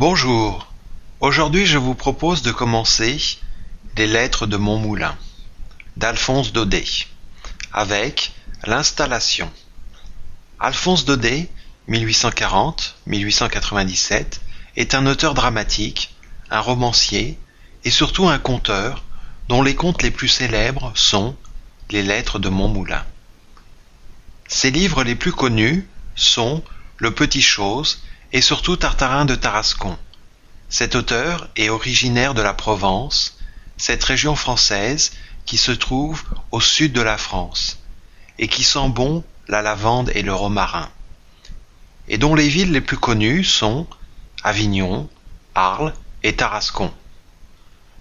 Bonjour. Aujourd'hui, je vous propose de commencer les lettres de mon moulin d'Alphonse Daudet avec l'installation. Alphonse Daudet, 1840-1897, est un auteur dramatique, un romancier et surtout un conteur dont les contes les plus célèbres sont Les lettres de Montmoulin. Ses livres les plus connus sont Le Petit Chose et surtout Tartarin de Tarascon. Cet auteur est originaire de la Provence, cette région française qui se trouve au sud de la France et qui sent bon la lavande et le romarin, et dont les villes les plus connues sont Avignon, Arles et Tarascon.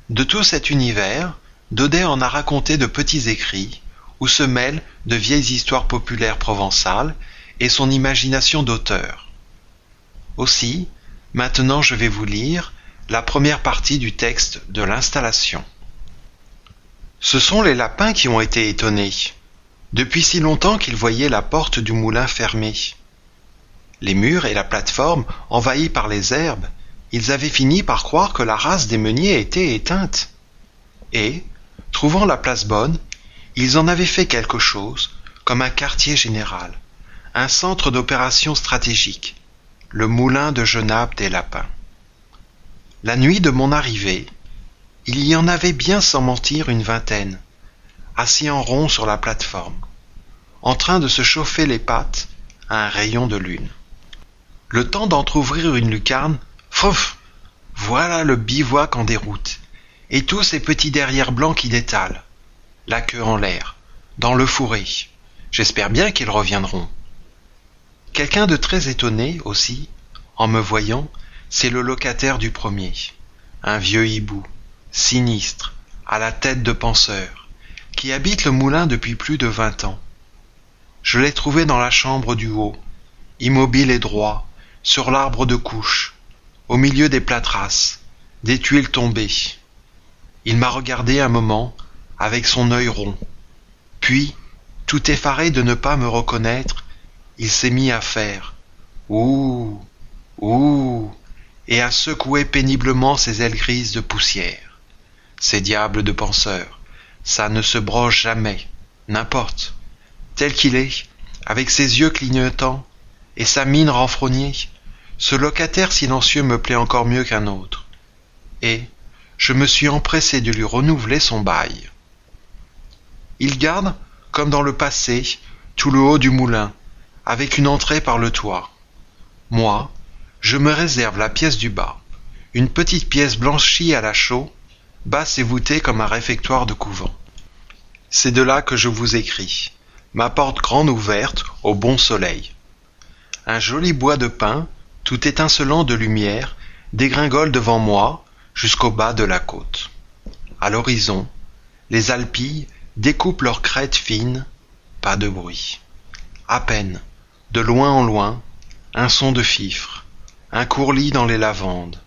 De tout cet univers, Daudet en a raconté de petits écrits où se mêlent de vieilles histoires populaires provençales et son imagination d'auteur. Aussi, maintenant je vais vous lire la première partie du texte de l'installation. Ce sont les lapins qui ont été étonnés, depuis si longtemps qu'ils voyaient la porte du moulin fermée. Les murs et la plateforme envahis par les herbes, ils avaient fini par croire que la race des meuniers était éteinte. Et, trouvant la place bonne, ils en avaient fait quelque chose, comme un quartier général, un centre d'opération stratégique, le moulin de Genappe des Lapins. La nuit de mon arrivée, il y en avait bien sans mentir une vingtaine, assis en rond sur la plateforme, en train de se chauffer les pattes à un rayon de lune. Le temps d'entr'ouvrir une lucarne, fouf Voilà le bivouac en déroute, et tous ces petits derrières blancs qui détalent, la queue en l'air, dans le fourré. J'espère bien qu'ils reviendront. Quelqu'un de très étonné aussi, en me voyant, c'est le locataire du premier, un vieux hibou, sinistre, à la tête de penseur, qui habite le moulin depuis plus de vingt ans. Je l'ai trouvé dans la chambre du haut, immobile et droit, sur l'arbre de couche, au milieu des plâtrasses, des tuiles tombées. Il m'a regardé un moment avec son œil rond. Puis, tout effaré de ne pas me reconnaître, il s'est mis à faire Ouh, ouh, et à secouer péniblement ses ailes grises de poussière. Ces diables de penseurs, ça ne se broche jamais, n'importe. Tel qu'il est, avec ses yeux clignotants et sa mine renfrognée, ce locataire silencieux me plaît encore mieux qu'un autre. Et je me suis empressé de lui renouveler son bail. Il garde, comme dans le passé, tout le haut du moulin, avec une entrée par le toit. Moi, je me réserve la pièce du bas, une petite pièce blanchie à la chaux, basse et voûtée comme un réfectoire de couvent. C'est de là que je vous écris, ma porte grande ouverte au bon soleil. Un joli bois de pin, tout étincelant de lumière, dégringole devant moi jusqu'au bas de la côte. À l'horizon, les Alpilles découpent leurs crêtes fines, pas de bruit. À peine, de loin en loin, un son de fifre, un courlis dans les lavandes,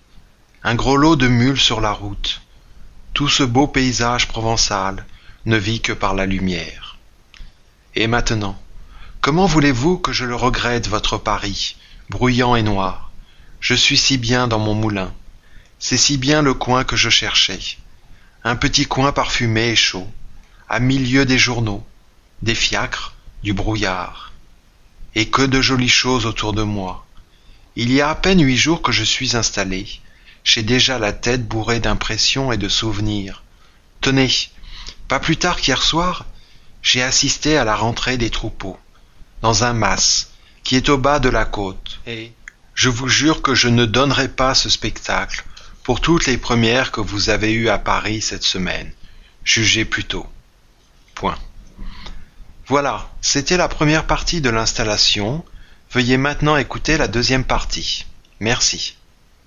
un gros lot de mules sur la route. Tout ce beau paysage provençal ne vit que par la lumière. Et maintenant, comment voulez-vous que je le regrette, votre Paris, bruyant et noir? Je suis si bien dans mon moulin. C'est si bien le coin que je cherchais. Un petit coin parfumé et chaud, à milieu des journaux, des fiacres, du brouillard. Et que de jolies choses autour de moi. Il y a à peine huit jours que je suis installé. J'ai déjà la tête bourrée d'impressions et de souvenirs. Tenez, pas plus tard qu'hier soir, j'ai assisté à la rentrée des troupeaux, dans un mas qui est au bas de la côte. Et je vous jure que je ne donnerai pas ce spectacle pour toutes les premières que vous avez eues à Paris cette semaine. Jugez plutôt. Point. Voilà, c'était la première partie de l'installation. Veuillez maintenant écouter la deuxième partie. Merci.